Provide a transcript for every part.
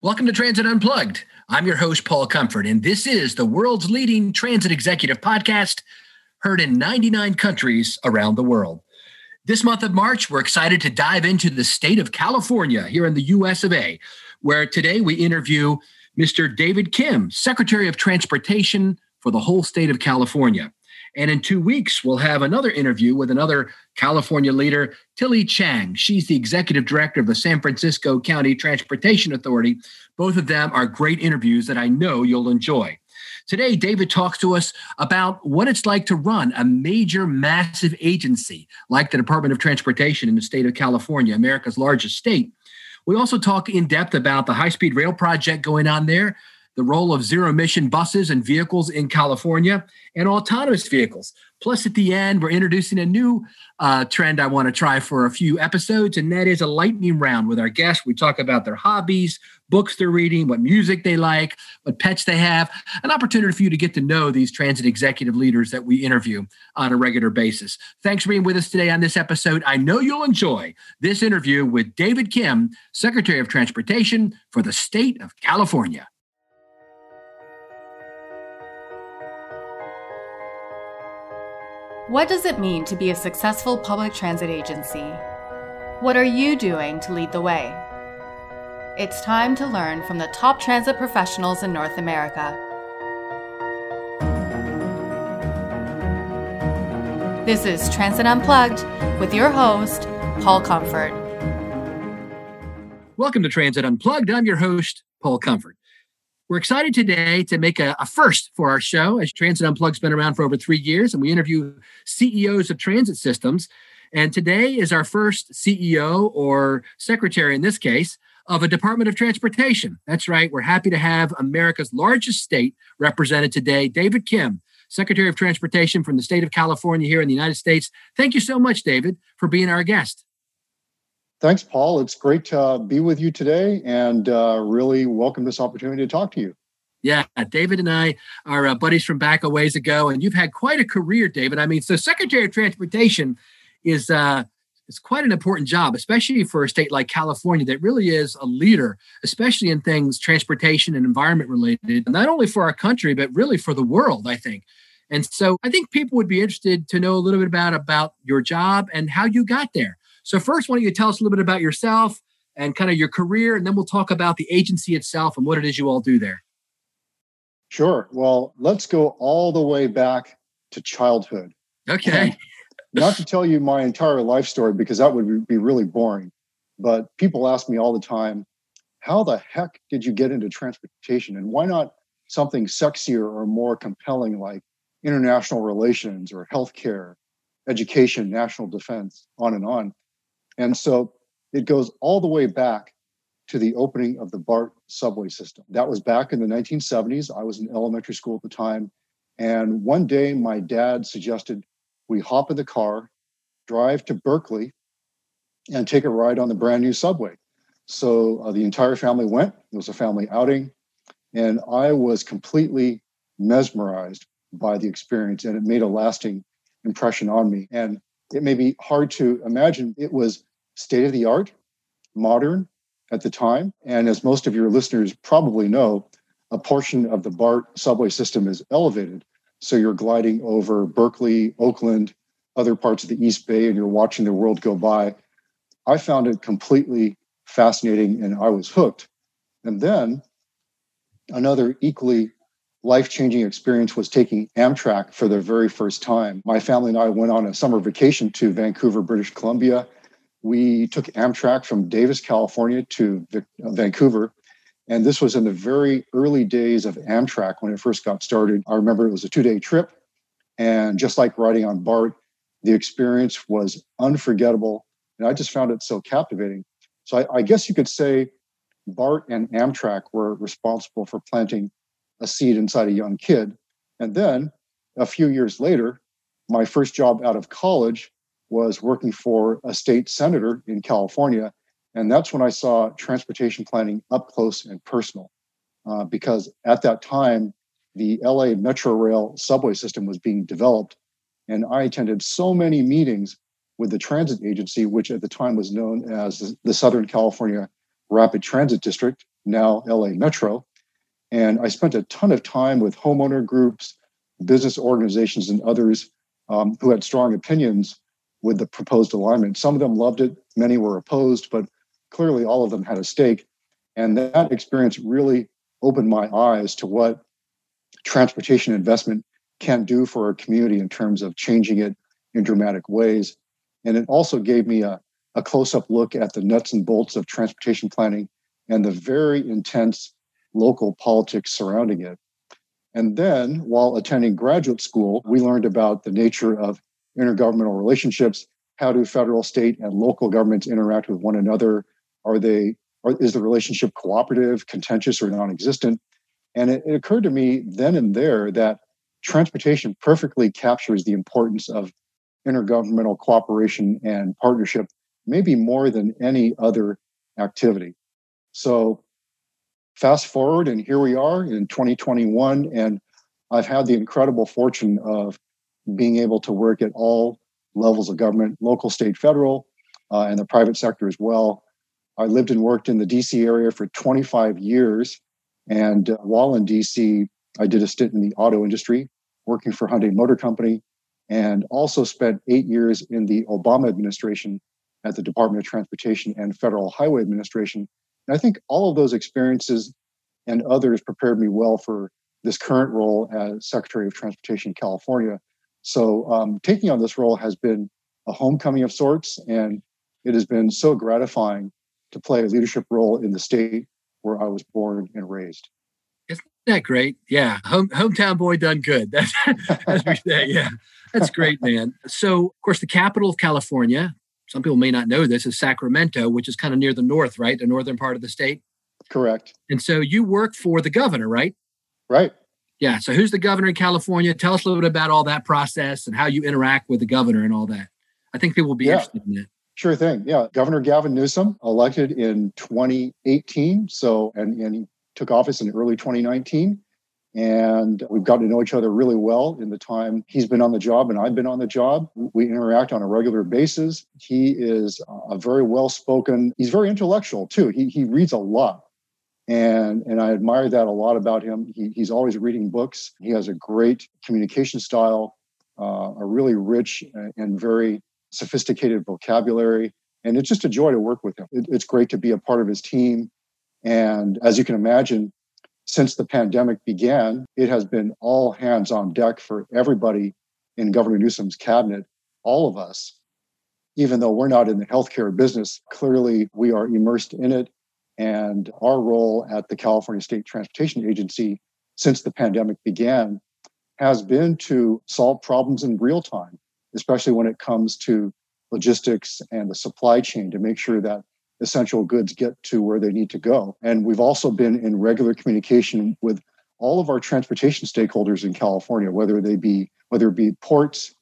Welcome to Transit Unplugged. I'm your host, Paul Comfort, and this is the world's leading transit executive podcast, heard in 99 countries around the world. This month of March, we're excited to dive into the state of California here in the US of A, where today we interview Mr. David Kim, Secretary of Transportation for the whole state of California. And in two weeks, we'll have another interview with another California leader, Tilly Chang. She's the executive director of the San Francisco County Transportation Authority. Both of them are great interviews that I know you'll enjoy. Today, David talks to us about what it's like to run a major, massive agency like the Department of Transportation in the state of California, America's largest state. We also talk in depth about the high speed rail project going on there, the role of zero emission buses and vehicles in California, and autonomous vehicles. Plus, at the end, we're introducing a new uh, trend I want to try for a few episodes, and that is a lightning round with our guests. We talk about their hobbies, books they're reading, what music they like, what pets they have, an opportunity for you to get to know these transit executive leaders that we interview on a regular basis. Thanks for being with us today on this episode. I know you'll enjoy this interview with David Kim, Secretary of Transportation for the state of California. What does it mean to be a successful public transit agency? What are you doing to lead the way? It's time to learn from the top transit professionals in North America. This is Transit Unplugged with your host, Paul Comfort. Welcome to Transit Unplugged. I'm your host, Paul Comfort. We're excited today to make a, a, first for our show, as Transit Unplugged's been around for over three years, and we interview CEOs of transit systems. And today is our first CEO or secretary, in this case, of a Department of Transportation. That's right. We're happy to have America's largest state represented today, David Kim, Secretary of Transportation from the state of California here in the United States. Thank you so much, David, for being our guest. Thanks, Paul. It's great to uh, be with you today and uh, really welcome this opportunity to talk to you. Yeah, David and I are uh, buddies from back a ways ago, and you've had quite a career, David. I mean, so Secretary of Transportation is uh, is quite an important job, especially for a state like California that really is a leader, especially in things transportation and environment related, not only for our country but really for the world. I think, and so I think people would be interested to know a little bit about about your job and how you got there. So, first, why don't you tell us a little bit about yourself and kind of your career, and then we'll talk about the agency itself and what it is you all do there. Sure. Well, let's go all the way back to childhood. Okay. Not to tell you my entire life story because that would be really boring, but people ask me all the time, how the heck did you get into transportation? And why not something sexier or more compelling like international relations or healthcare, education, national defense, on and on? And so it goes all the way back to the opening of the BART subway system. That was back in the 1970s. I was in elementary school at the time. And one day, my dad suggested we hop in the car, drive to Berkeley, and take a ride on the brand new subway. So uh, the entire family went. It was a family outing. And I was completely mesmerized by the experience, and it made a lasting impression on me. And it may be hard to imagine it was state of the art, modern at the time. And as most of your listeners probably know, a portion of the BART subway system is elevated. So you're gliding over Berkeley, Oakland, other parts of the East Bay, and you're watching the world go by. I found it completely fascinating and I was hooked. And then another equally life changing experience was taking Amtrak for the very first time. My family and I went on a summer vacation to Vancouver, British Columbia. We took Amtrak from Davis, California to uh, Vancouver. And this was in the very early days of Amtrak when it first got started. I remember it was a two day trip. And just like riding on BART, the experience was unforgettable. And I just found it so captivating. So I, I guess you could say BART and Amtrak were responsible for planting a seed inside a young kid. And then a few years later, my first job out of college was working for a state senator in California. And that's when I saw transportation planning up close and personal. Uh, because at that time, the LA Metro Rail subway system was being developed. And I attended so many meetings with the transit agency, which at the time was known as the Southern California Rapid Transit District, now LA Metro. And I spent a ton of time with homeowner groups, business organizations, and others um, who had strong opinions with the proposed alignment. Some of them loved it, many were opposed, but clearly all of them had a stake. And that experience really opened my eyes to what transportation investment can do for a community in terms of changing it in dramatic ways. And it also gave me a, a close up look at the nuts and bolts of transportation planning and the very intense local politics surrounding it. And then, while attending graduate school, we learned about the nature of intergovernmental relationships. How do federal, state, and local governments interact with one another? Are they are, is the relationship cooperative, contentious, or non-existent? And it, it occurred to me then and there that transportation perfectly captures the importance of intergovernmental cooperation and partnership, maybe more than any other activity. So, fast forward, and here we are in 2021, and I've had the incredible fortune of being able to work at all levels of government local, state, federal, uh, and the private sector as well. I lived and worked in the DC area for 25 years. And uh, while in DC, I did a stint in the auto industry, working for Hyundai Motor Company, and also spent eight years in the Obama administration at the Department of Transportation and Federal Highway Administration. And I think all of those experiences and others prepared me well for this current role as Secretary of Transportation in California, so um, taking on this role has been a homecoming of sorts, and it has been so gratifying to play a leadership role in the state where I was born and raised. Isn't that great? Yeah, Home, hometown boy done good. That's as we say. Yeah, that's great, man. So, of course, the capital of California. Some people may not know this is Sacramento, which is kind of near the north, right? The northern part of the state. Correct. And so you work for the governor, right? Right. Yeah. So who's the governor in California? Tell us a little bit about all that process and how you interact with the governor and all that. I think people will be yeah. interested in that. Sure thing. Yeah. Governor Gavin Newsom elected in 2018. So, and, and he took office in early 2019. And we've gotten to know each other really well in the time he's been on the job and I've been on the job. We interact on a regular basis. He is a very well spoken, he's very intellectual too. He, he reads a lot and and I admire that a lot about him. He, he's always reading books. He has a great communication style, uh, a really rich and very sophisticated vocabulary, and it's just a joy to work with him. It, it's great to be a part of his team, and as you can imagine, since the pandemic began, it has been all hands on deck for everybody in Governor Newsom's cabinet, all of us. Even though we're not in the healthcare business, clearly we are immersed in it and our role at the California State Transportation Agency since the pandemic began has been to solve problems in real time, especially when it comes to logistics and the supply chain to make sure that essential goods get to where they need to go. And we've also been in regular communication with all of our transportation stakeholders in California, whether they be whether it be ports,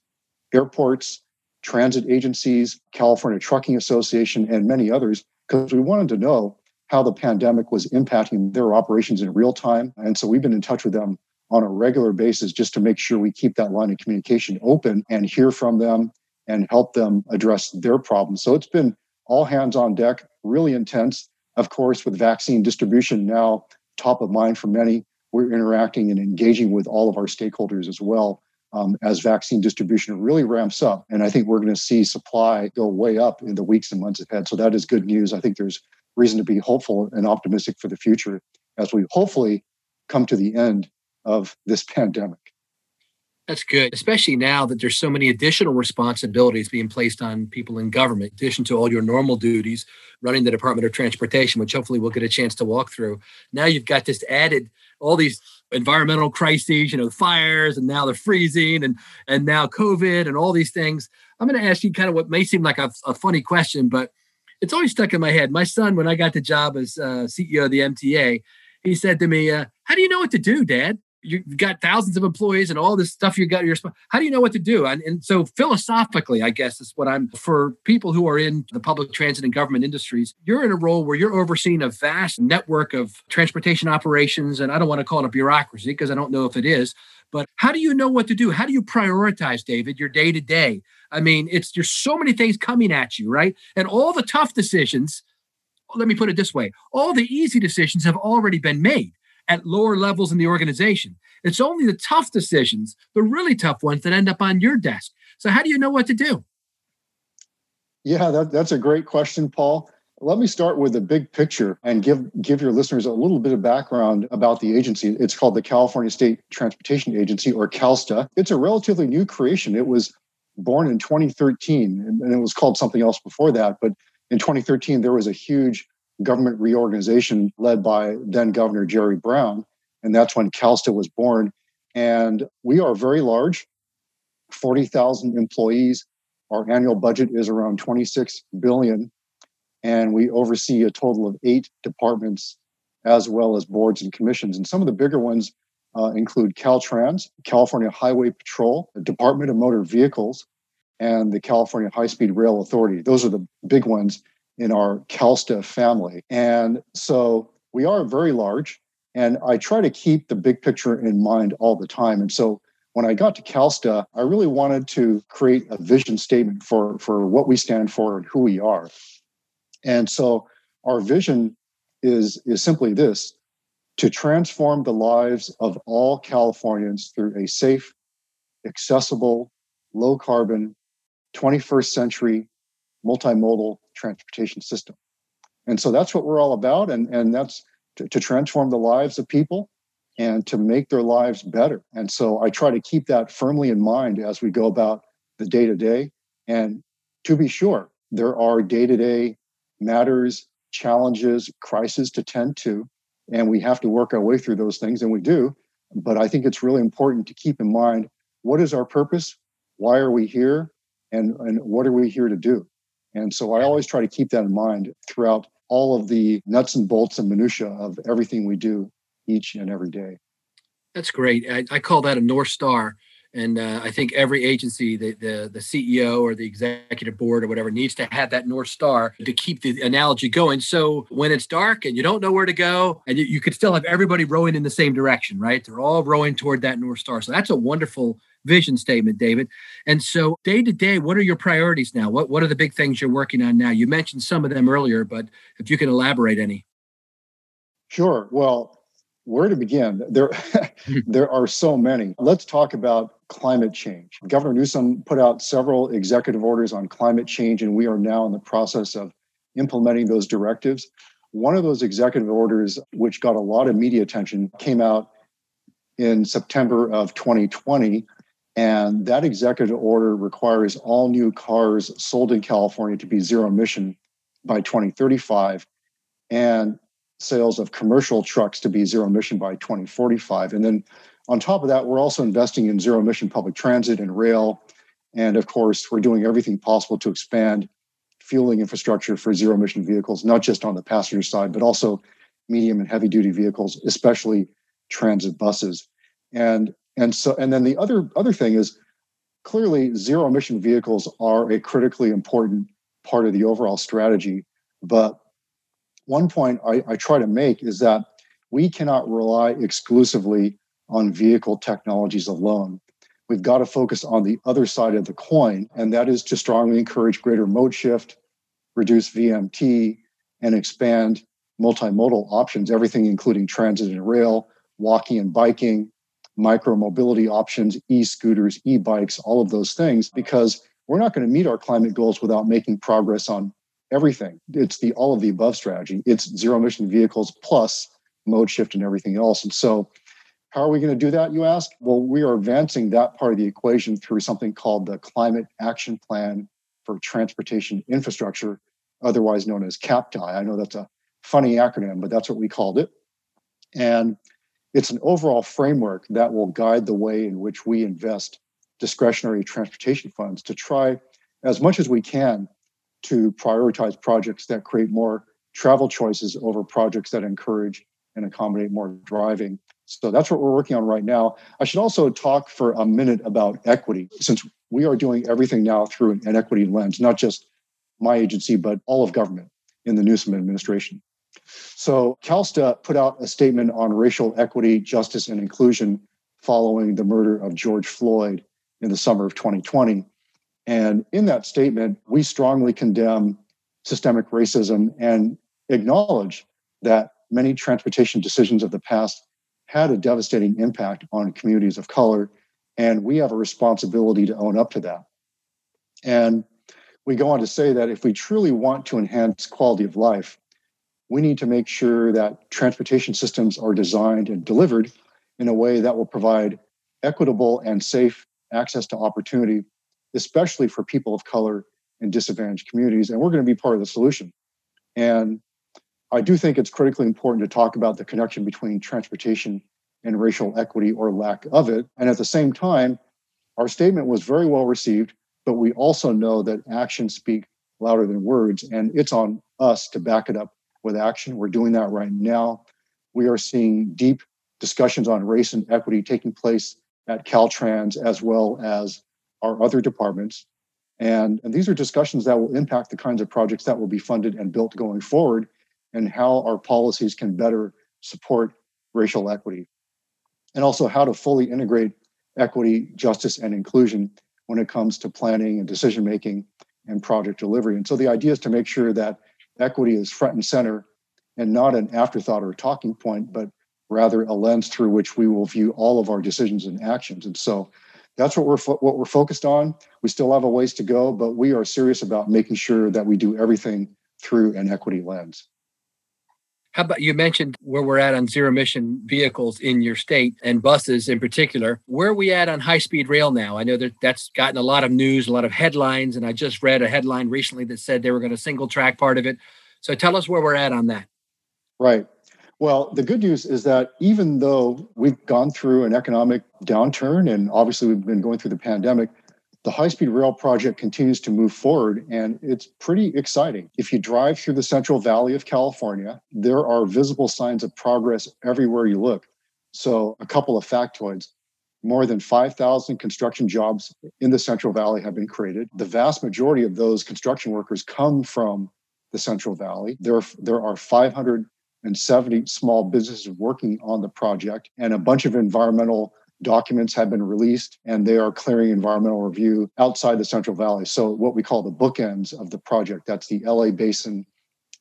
airports, transit agencies, California Trucking Association, and many others, because we wanted to know how the pandemic was impacting their operations in real time. And so we've been in touch with them on a regular basis just to make sure we keep that line of communication open and hear from them and help them address their problems. So it's been all hands on deck, really intense. Of course, with vaccine distribution now top of mind for many, we're interacting and engaging with all of our stakeholders as well um, as vaccine distribution really ramps up. And I think we're going to see supply go way up in the weeks and months ahead. So that is good news. I think there's reason to be hopeful and optimistic for the future as we hopefully come to the end of this pandemic. That's good, especially now that there's so many additional responsibilities being placed on people in government, in addition to all your normal duties running the Department of Transportation, which hopefully we'll get a chance to walk through. Now you've got this added all these environmental crises, you know, fires and now the freezing and and now COVID and all these things. I'm going to ask you kind of what may seem like a, a funny question, but it's always stuck in my head. My son, when I got the job as uh, CEO of the MTA, he said to me, uh, "How do you know what to do, Dad? You've got thousands of employees and all this stuff you got. Your how do you know what to do?" And, and so philosophically, I guess is what I'm for people who are in the public transit and government industries. You're in a role where you're overseeing a vast network of transportation operations, and I don't want to call it a bureaucracy because I don't know if it is. But how do you know what to do? How do you prioritize, David, your day to day? I mean, it's there's so many things coming at you, right? And all the tough decisions let me put it this way all the easy decisions have already been made at lower levels in the organization. It's only the tough decisions, the really tough ones, that end up on your desk. So, how do you know what to do? Yeah, that, that's a great question, Paul. Let me start with the big picture and give give your listeners a little bit of background about the agency. It's called the California State Transportation Agency or CalSTA. It's a relatively new creation. It was born in 2013 and it was called something else before that, but in 2013 there was a huge government reorganization led by then Governor Jerry Brown and that's when CalSTA was born and we are very large 40,000 employees. Our annual budget is around 26 billion and we oversee a total of eight departments as well as boards and commissions. And some of the bigger ones uh, include Caltrans, California Highway Patrol, the Department of Motor Vehicles, and the California High Speed Rail Authority. Those are the big ones in our CalSTA family. And so we are very large, and I try to keep the big picture in mind all the time. And so when I got to CalSTA, I really wanted to create a vision statement for, for what we stand for and who we are. And so our vision is, is simply this to transform the lives of all Californians through a safe, accessible, low carbon, 21st century multimodal transportation system. And so that's what we're all about. And, and that's to, to transform the lives of people and to make their lives better. And so I try to keep that firmly in mind as we go about the day to day. And to be sure, there are day to day matters, challenges, crises to tend to. And we have to work our way through those things, and we do. But I think it's really important to keep in mind what is our purpose? Why are we here? And, and what are we here to do? And so I always try to keep that in mind throughout all of the nuts and bolts and minutia of everything we do each and every day. That's great. I, I call that a North Star. And uh, I think every agency, the, the, the CEO or the executive board or whatever, needs to have that North Star to keep the analogy going. So when it's dark and you don't know where to go, and you, you could still have everybody rowing in the same direction, right? They're all rowing toward that North Star. So that's a wonderful vision statement, David. And so day to day, what are your priorities now? What what are the big things you're working on now? You mentioned some of them earlier, but if you can elaborate any. Sure. Well, where to begin? There, there are so many. Let's talk about climate change. Governor Newsom put out several executive orders on climate change, and we are now in the process of implementing those directives. One of those executive orders, which got a lot of media attention, came out in September of 2020. And that executive order requires all new cars sold in California to be zero emission by 2035. And sales of commercial trucks to be zero emission by 2045. And then on top of that, we're also investing in zero emission public transit and rail. And of course, we're doing everything possible to expand fueling infrastructure for zero emission vehicles, not just on the passenger side, but also medium and heavy duty vehicles, especially transit buses. And and so and then the other other thing is clearly zero emission vehicles are a critically important part of the overall strategy, but one point I, I try to make is that we cannot rely exclusively on vehicle technologies alone. We've got to focus on the other side of the coin, and that is to strongly encourage greater mode shift, reduce VMT, and expand multimodal options, everything including transit and rail, walking and biking, micro mobility options, e scooters, e bikes, all of those things, because we're not going to meet our climate goals without making progress on everything. It's the all of the above strategy. It's zero emission vehicles plus mode shift and everything else. And so, how are we going to do that, you ask? Well, we are advancing that part of the equation through something called the Climate Action Plan for Transportation Infrastructure, otherwise known as CAPTI. I know that's a funny acronym, but that's what we called it. And it's an overall framework that will guide the way in which we invest discretionary transportation funds to try as much as we can to prioritize projects that create more travel choices over projects that encourage and accommodate more driving. So that's what we're working on right now. I should also talk for a minute about equity, since we are doing everything now through an equity lens, not just my agency, but all of government in the Newsom administration. So CalSTA put out a statement on racial equity, justice, and inclusion following the murder of George Floyd in the summer of 2020. And in that statement, we strongly condemn systemic racism and acknowledge that many transportation decisions of the past had a devastating impact on communities of color, and we have a responsibility to own up to that. And we go on to say that if we truly want to enhance quality of life, we need to make sure that transportation systems are designed and delivered in a way that will provide equitable and safe access to opportunity, especially for people of color in disadvantaged communities. And we're going to be part of the solution. And I do think it's critically important to talk about the connection between transportation and racial equity or lack of it. And at the same time, our statement was very well received, but we also know that actions speak louder than words, and it's on us to back it up with action. We're doing that right now. We are seeing deep discussions on race and equity taking place at Caltrans as well as our other departments. And, and these are discussions that will impact the kinds of projects that will be funded and built going forward and how our policies can better support racial equity. And also how to fully integrate equity, justice, and inclusion when it comes to planning and decision making and project delivery. And so the idea is to make sure that equity is front and center and not an afterthought or a talking point, but rather a lens through which we will view all of our decisions and actions. And so that's what we're fo- what we're focused on. We still have a ways to go, but we are serious about making sure that we do everything through an equity lens. How about you mentioned where we're at on zero emission vehicles in your state and buses in particular? Where are we at on high speed rail now? I know that that's gotten a lot of news, a lot of headlines, and I just read a headline recently that said they were going to single track part of it. So tell us where we're at on that. Right. Well, the good news is that even though we've gone through an economic downturn and obviously we've been going through the pandemic, the high speed rail project continues to move forward and it's pretty exciting. If you drive through the Central Valley of California, there are visible signs of progress everywhere you look. So, a couple of factoids. More than 5,000 construction jobs in the Central Valley have been created. The vast majority of those construction workers come from the Central Valley. There, there are 570 small businesses working on the project, and a bunch of environmental documents have been released and they are clearing environmental review outside the Central Valley. So, what we call the bookends of the project that's the LA Basin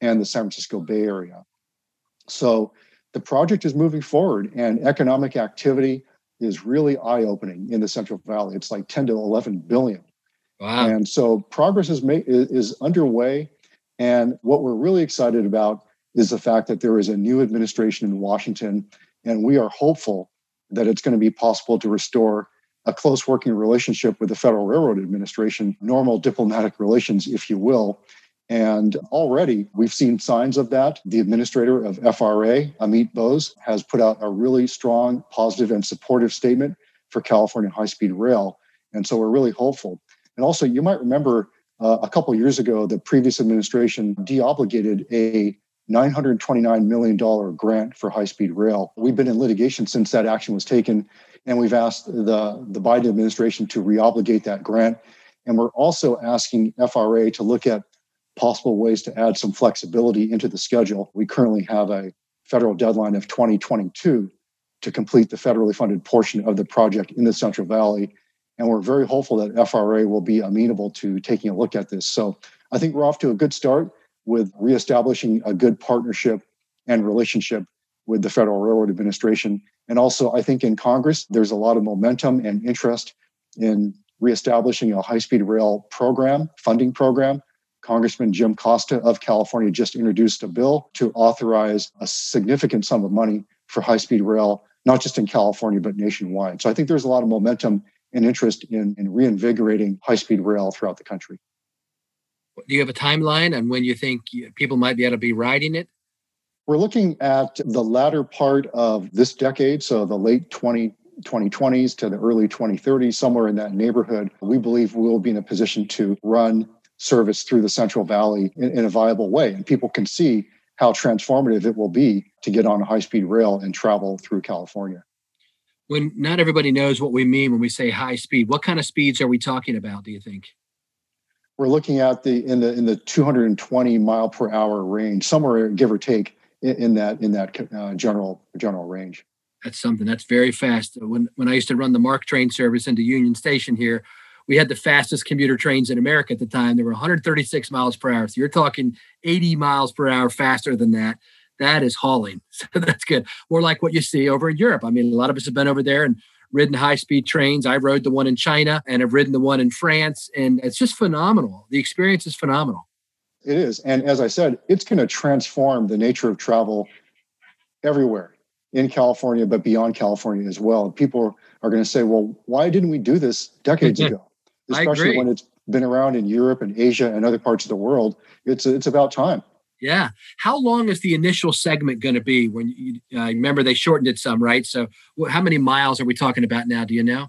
and the San Francisco Bay Area. So, the project is moving forward and economic activity is really eye opening in the Central Valley. It's like 10 to 11 billion. Wow. And so, progress is, ma- is underway. And what we're really excited about is the fact that there is a new administration in Washington, and we are hopeful that it's going to be possible to restore a close working relationship with the Federal Railroad Administration, normal diplomatic relations, if you will. And already we've seen signs of that. The administrator of FRA, Amit Bose, has put out a really strong, positive, and supportive statement for California high speed rail. And so we're really hopeful. And also, you might remember uh, a couple years ago, the previous administration deobligated a $929 million grant for high speed rail. We've been in litigation since that action was taken, and we've asked the, the Biden administration to reobligate that grant. And we're also asking FRA to look at possible ways to add some flexibility into the schedule. We currently have a federal deadline of 2022 to complete the federally funded portion of the project in the Central Valley. And we're very hopeful that FRA will be amenable to taking a look at this. So I think we're off to a good start with reestablishing a good partnership and relationship with the Federal Railroad Administration. And also, I think in Congress, there's a lot of momentum and interest in reestablishing a high speed rail program, funding program. Congressman Jim Costa of California just introduced a bill to authorize a significant sum of money for high speed rail, not just in California, but nationwide. So I think there's a lot of momentum and interest in, in reinvigorating high speed rail throughout the country do you have a timeline on when you think people might be able to be riding it? We're looking at the latter part of this decade, so the late 20, 2020s to the early 2030s, somewhere in that neighborhood. We believe we'll be in a position to run service through the Central Valley in, in a viable way. And people can see how transformative it will be to get on a high speed rail and travel through California. When not everybody knows what we mean when we say high speed, what kind of speeds are we talking about, do you think? We're looking at the in the in the 220 mile per hour range, somewhere give or take in, in that in that uh, general general range. That's something that's very fast. When when I used to run the MARC train service into Union Station here, we had the fastest commuter trains in America at the time. They were 136 miles per hour. So you're talking 80 miles per hour faster than that. That is hauling. So that's good. More like what you see over in Europe. I mean, a lot of us have been over there and ridden high speed trains. I rode the one in China and have ridden the one in France. And it's just phenomenal. The experience is phenomenal. It is. And as I said, it's going to transform the nature of travel everywhere in California, but beyond California as well. People are going to say, well, why didn't we do this decades mm-hmm. ago? Especially when it's been around in Europe and Asia and other parts of the world. It's, it's about time. Yeah. How long is the initial segment going to be? When you uh, remember they shortened it some, right? So, how many miles are we talking about now? Do you know?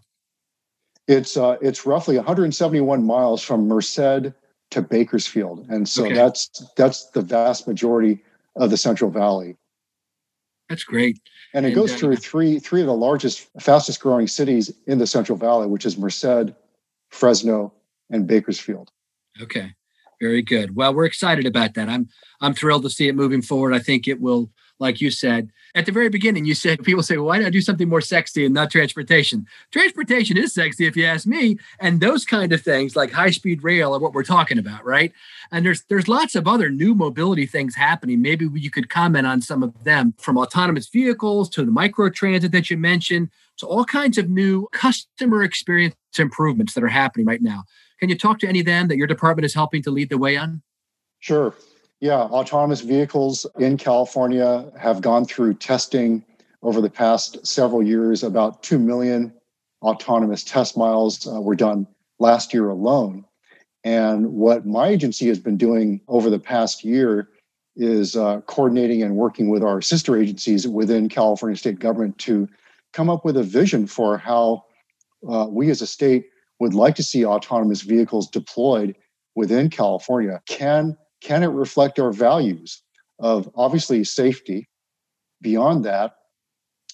It's uh, it's roughly 171 miles from Merced to Bakersfield, and so okay. that's that's the vast majority of the Central Valley. That's great. And it and, goes uh, through three three of the largest, fastest growing cities in the Central Valley, which is Merced, Fresno, and Bakersfield. Okay. Very good. Well, we're excited about that. I'm I'm thrilled to see it moving forward. I think it will, like you said at the very beginning, you said people say, well, "Why not I do something more sexy and not transportation?" Transportation is sexy, if you ask me, and those kind of things like high speed rail are what we're talking about, right? And there's there's lots of other new mobility things happening. Maybe you could comment on some of them, from autonomous vehicles to the micro transit that you mentioned, to all kinds of new customer experience improvements that are happening right now. Can you talk to any of them that your department is helping to lead the way on? Sure. Yeah, autonomous vehicles in California have gone through testing over the past several years. About 2 million autonomous test miles uh, were done last year alone. And what my agency has been doing over the past year is uh, coordinating and working with our sister agencies within California state government to come up with a vision for how uh, we as a state would like to see autonomous vehicles deployed within California. Can can it reflect our values of obviously safety? Beyond that,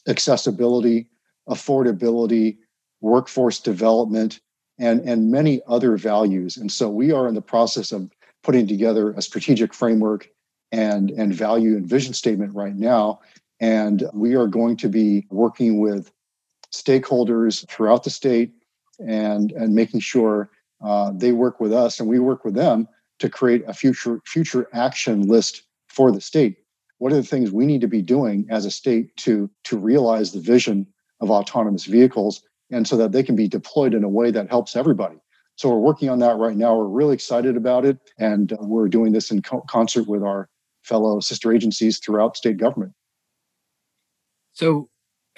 accessibility, affordability, workforce development, and, and many other values. And so we are in the process of putting together a strategic framework and, and value and vision statement right now. And we are going to be working with stakeholders throughout the state and and making sure uh, they work with us and we work with them to create a future future action list for the state. What are the things we need to be doing as a state to to realize the vision of autonomous vehicles and so that they can be deployed in a way that helps everybody. So we're working on that right now. We're really excited about it, and we're doing this in co- concert with our fellow sister agencies throughout state government. So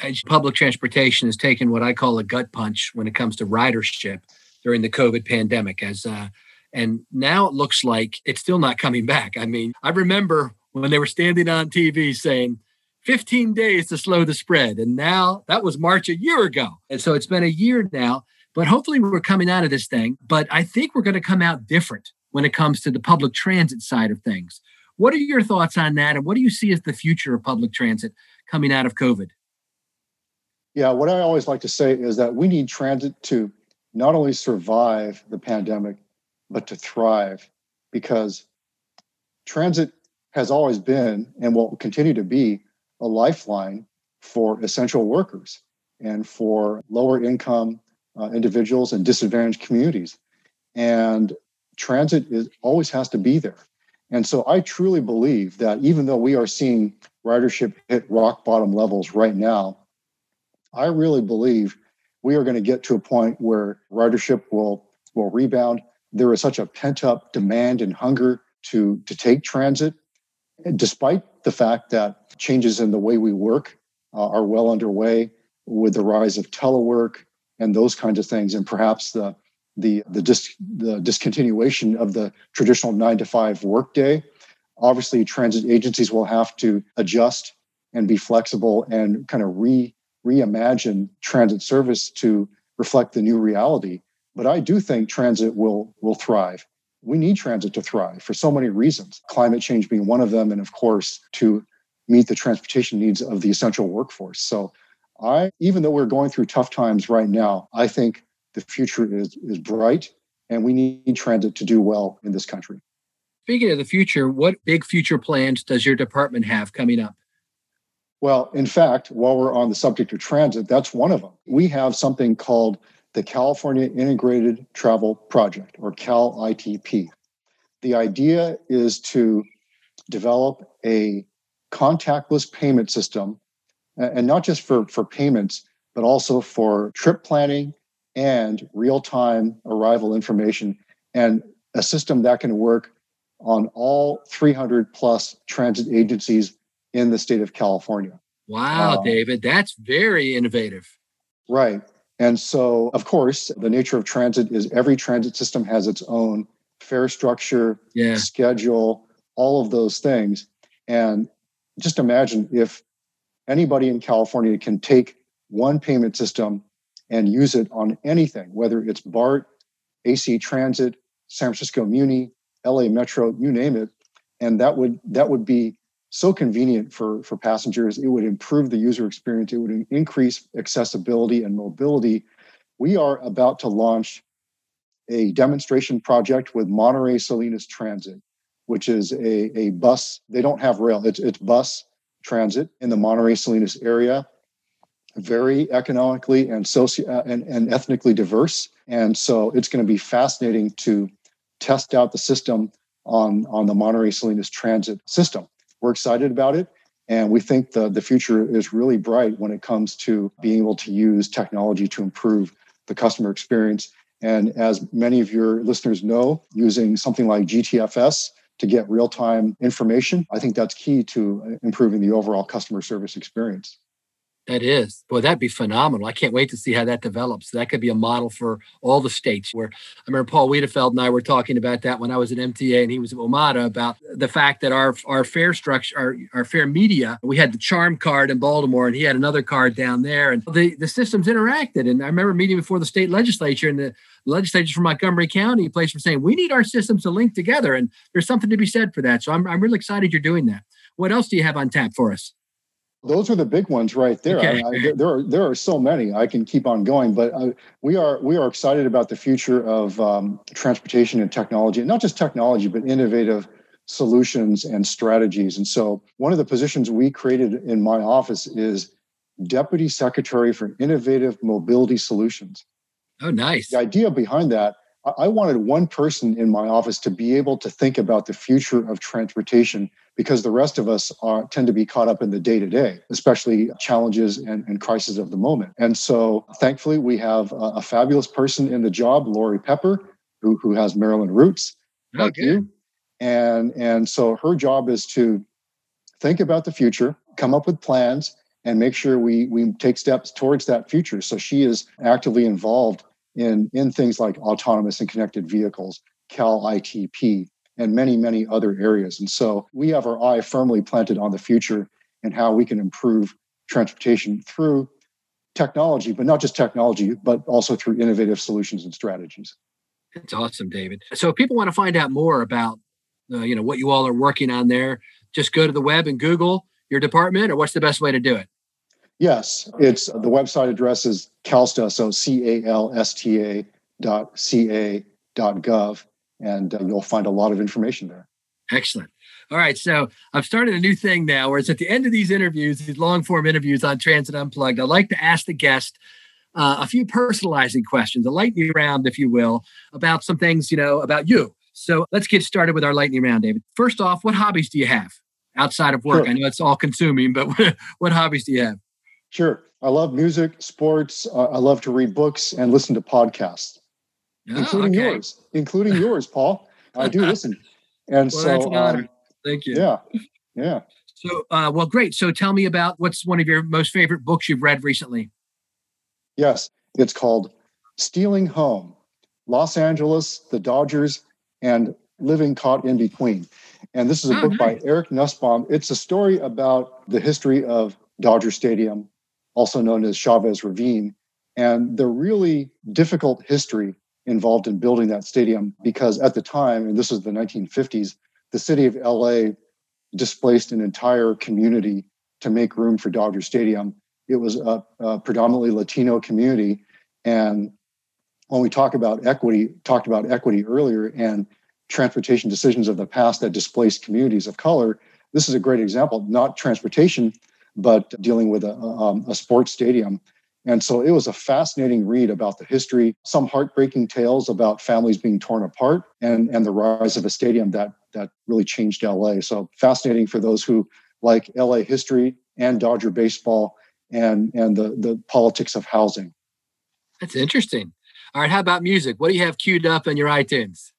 as public transportation has taken what I call a gut punch when it comes to ridership during the COVID pandemic. As uh, and now it looks like it's still not coming back. I mean, I remember when they were standing on TV saying 15 days to slow the spread, and now that was March a year ago, and so it's been a year now. But hopefully, we're coming out of this thing. But I think we're going to come out different when it comes to the public transit side of things. What are your thoughts on that? And what do you see as the future of public transit coming out of COVID? Yeah, what I always like to say is that we need transit to not only survive the pandemic, but to thrive because transit has always been and will continue to be a lifeline for essential workers and for lower income uh, individuals and disadvantaged communities. And transit is always has to be there. And so I truly believe that even though we are seeing ridership hit rock bottom levels right now, I really believe we are going to get to a point where ridership will will rebound. There is such a pent up demand and hunger to to take transit, despite the fact that changes in the way we work uh, are well underway with the rise of telework and those kinds of things, and perhaps the the the, dis, the discontinuation of the traditional nine to five workday. Obviously, transit agencies will have to adjust and be flexible and kind of re reimagine transit service to reflect the new reality. But I do think transit will will thrive. We need transit to thrive for so many reasons, climate change being one of them, and of course to meet the transportation needs of the essential workforce. So I, even though we're going through tough times right now, I think the future is is bright and we need transit to do well in this country. Speaking of the future, what big future plans does your department have coming up? Well, in fact, while we're on the subject of transit, that's one of them. We have something called the California Integrated Travel Project, or CAL ITP. The idea is to develop a contactless payment system, and not just for, for payments, but also for trip planning and real time arrival information, and a system that can work on all 300 plus transit agencies in the state of California. Wow, um, David, that's very innovative. Right. And so, of course, the nature of transit is every transit system has its own fare structure, yeah. schedule, all of those things. And just imagine if anybody in California can take one payment system and use it on anything, whether it's BART, AC Transit, San Francisco Muni, LA Metro, you name it. And that would that would be so convenient for, for passengers. It would improve the user experience. It would increase accessibility and mobility. We are about to launch a demonstration project with Monterey Salinas Transit, which is a, a bus. They don't have rail, it's, it's bus transit in the Monterey Salinas area. Very economically and socio uh, and, and ethnically diverse. And so it's going to be fascinating to test out the system on, on the Monterey Salinas transit system. We're excited about it. And we think the, the future is really bright when it comes to being able to use technology to improve the customer experience. And as many of your listeners know, using something like GTFS to get real time information, I think that's key to improving the overall customer service experience. That is. Boy, that'd be phenomenal. I can't wait to see how that develops. That could be a model for all the states. Where I remember Paul Wiedefeld and I were talking about that when I was at MTA and he was at WMATA about the fact that our our fare structure, our, our fare media, we had the CharmCard in Baltimore and he had another card down there. And the, the systems interacted. And I remember meeting before the state legislature and the legislatures from Montgomery County place were saying, we need our systems to link together. And there's something to be said for that. So I'm, I'm really excited you're doing that. What else do you have on tap for us? Those are the big ones right there. Okay. I, I, there are there are so many. I can keep on going, but uh, we are we are excited about the future of um, transportation and technology, and not just technology, but innovative solutions and strategies. And so, one of the positions we created in my office is Deputy Secretary for Innovative Mobility Solutions. Oh, nice. The idea behind that I wanted one person in my office to be able to think about the future of transportation because the rest of us are, tend to be caught up in the day to day, especially challenges and, and crises of the moment. And so, thankfully, we have a, a fabulous person in the job, Lori Pepper, who, who has Maryland roots, okay. like you. And, and so, her job is to think about the future, come up with plans, and make sure we, we take steps towards that future. So, she is actively involved in, in things like autonomous and connected vehicles, Cal ITP, and many, many other areas. And so we have our eye firmly planted on the future and how we can improve transportation through technology, but not just technology, but also through innovative solutions and strategies. That's awesome, David. So if people want to find out more about uh, you know what you all are working on there, just go to the web and Google your department, or what's the best way to do it? Yes, it's the website address is CalSTA, so C A L S T A dot C A dot gov, and uh, you'll find a lot of information there. Excellent. All right, so I've started a new thing now where it's at the end of these interviews, these long form interviews on Transit Unplugged. I like to ask the guest uh, a few personalizing questions, a lightning round, if you will, about some things, you know, about you. So let's get started with our lightning round, David. First off, what hobbies do you have outside of work? Sure. I know it's all consuming, but what, what hobbies do you have? Sure. I love music, sports. Uh, I love to read books and listen to podcasts, oh, including okay. yours, including yours, Paul. I do listen. And well, so, um, thank you. Yeah. Yeah. So, uh, well, great. So, tell me about what's one of your most favorite books you've read recently? Yes. It's called Stealing Home Los Angeles, the Dodgers, and Living Caught in Between. And this is a oh, book nice. by Eric Nusbaum. It's a story about the history of Dodger Stadium, also known as Chavez Ravine, and the really difficult history involved in building that stadium because at the time, and this was the 1950s, the city of LA displaced an entire community to make room for Dodger Stadium. It was a, a predominantly Latino community. And when we talk about equity, talked about equity earlier and transportation decisions of the past that displaced communities of color, this is a great example, not transportation, but dealing with a, um, a sports stadium. And so it was a fascinating read about the history, some heartbreaking tales about families being torn apart and, and the rise of a stadium that, that really changed LA. So fascinating for those who like LA history and Dodger baseball and, and the, the politics of housing. That's interesting. All right. How about music? What do you have queued up in your iTunes?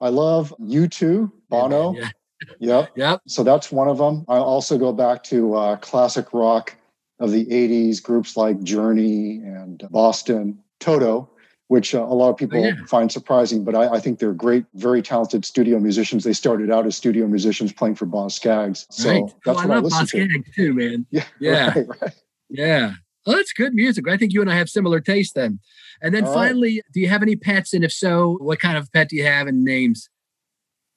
I love U2, Bono. Yeah, Yep. Yep. So that's one of them. I also go back to uh, classic rock of the 80s, groups like Journey and Boston, Toto, which uh, a lot of people oh, yeah. find surprising, but I, I, think they're great, very talented studio musicians. They started out as studio musicians playing for Boz Scaggs. So right. that's oh, what I, love I listen Boz to. Too, man. Yeah. Yeah. Right, right. Yeah. Well, that's good music. I think you and I have similar taste then. And then All finally, right. do you have any pets? And if so, what kind of pet do you have and names?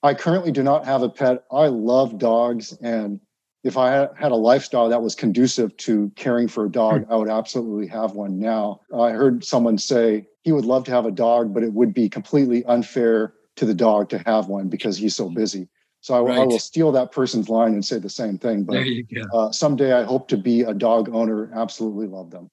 I currently do not have a pet. I love dogs. And if I had a lifestyle that was conducive to caring for a dog, hmm. I would absolutely have one now. I heard someone say he would love to have a dog, but it would be completely unfair to the dog to have one because he's so busy. So I, right. I will steal that person's line and say the same thing. But uh, someday I hope to be a dog owner. Absolutely love them.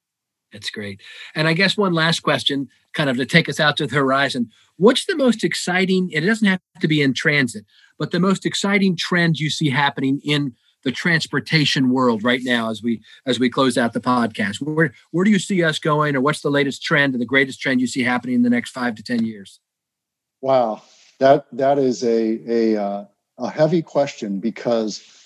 That's great. And I guess one last question, kind of to take us out to the horizon. What's the most exciting? It doesn't have to be in transit, but the most exciting trend you see happening in the transportation world right now as we as we close out the podcast where where do you see us going or what's the latest trend and the greatest trend you see happening in the next five to ten years wow that that is a a, uh, a heavy question because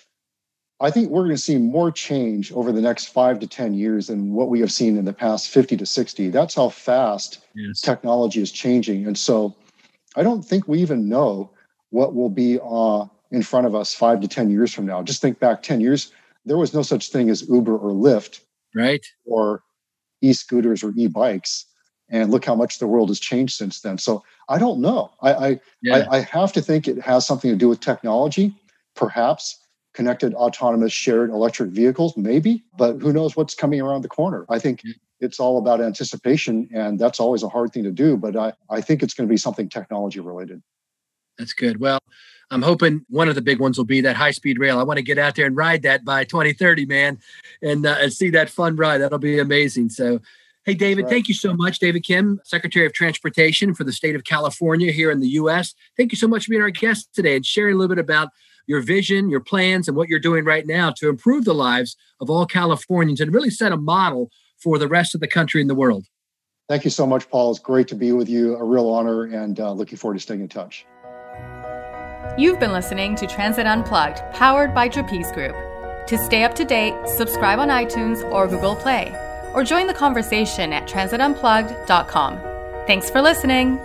I think we're going to see more change over the next five to 10 years than what we have seen in the past 50 to 60. That's how fast yes. technology is changing. And so I don't think we even know what will be uh, in front of us five to 10 years from now. Just think back 10 years, there was no such thing as Uber or Lyft. Right. Or e scooters or e bikes. And look how much the world has changed since then. So I don't know. I, I, yeah. I, I have to think it has something to do with technology, perhaps connected autonomous shared electric vehicles maybe but who knows what's coming around the corner. I think it's all about anticipation and that's always a hard thing to do but i, I think it's going to be something technology related. That's good. Well i'm hoping one of the big ones will be that high speed rail. I want to get out there and ride that by 2030 man and, uh, and see that fun ride. That'll be amazing. So Hey, David, right. thank you so much. David Kim, Secretary of Transportation for the state of California here in the U.S. Thank you so much for being our guest today and sharing a little bit about your vision, your plans, and what you're doing right now to improve the lives of all Californians and really set a model for the rest of the country and the world. Thank you so much, Paul. It's great to be with you. A real honor and uh, looking forward to staying in touch. You've been listening to Transit Unplugged, powered by Trapeze Group. To stay up to date, subscribe on iTunes or Google Play, or join the conversation at transitunplugged.com. Thanks for listening.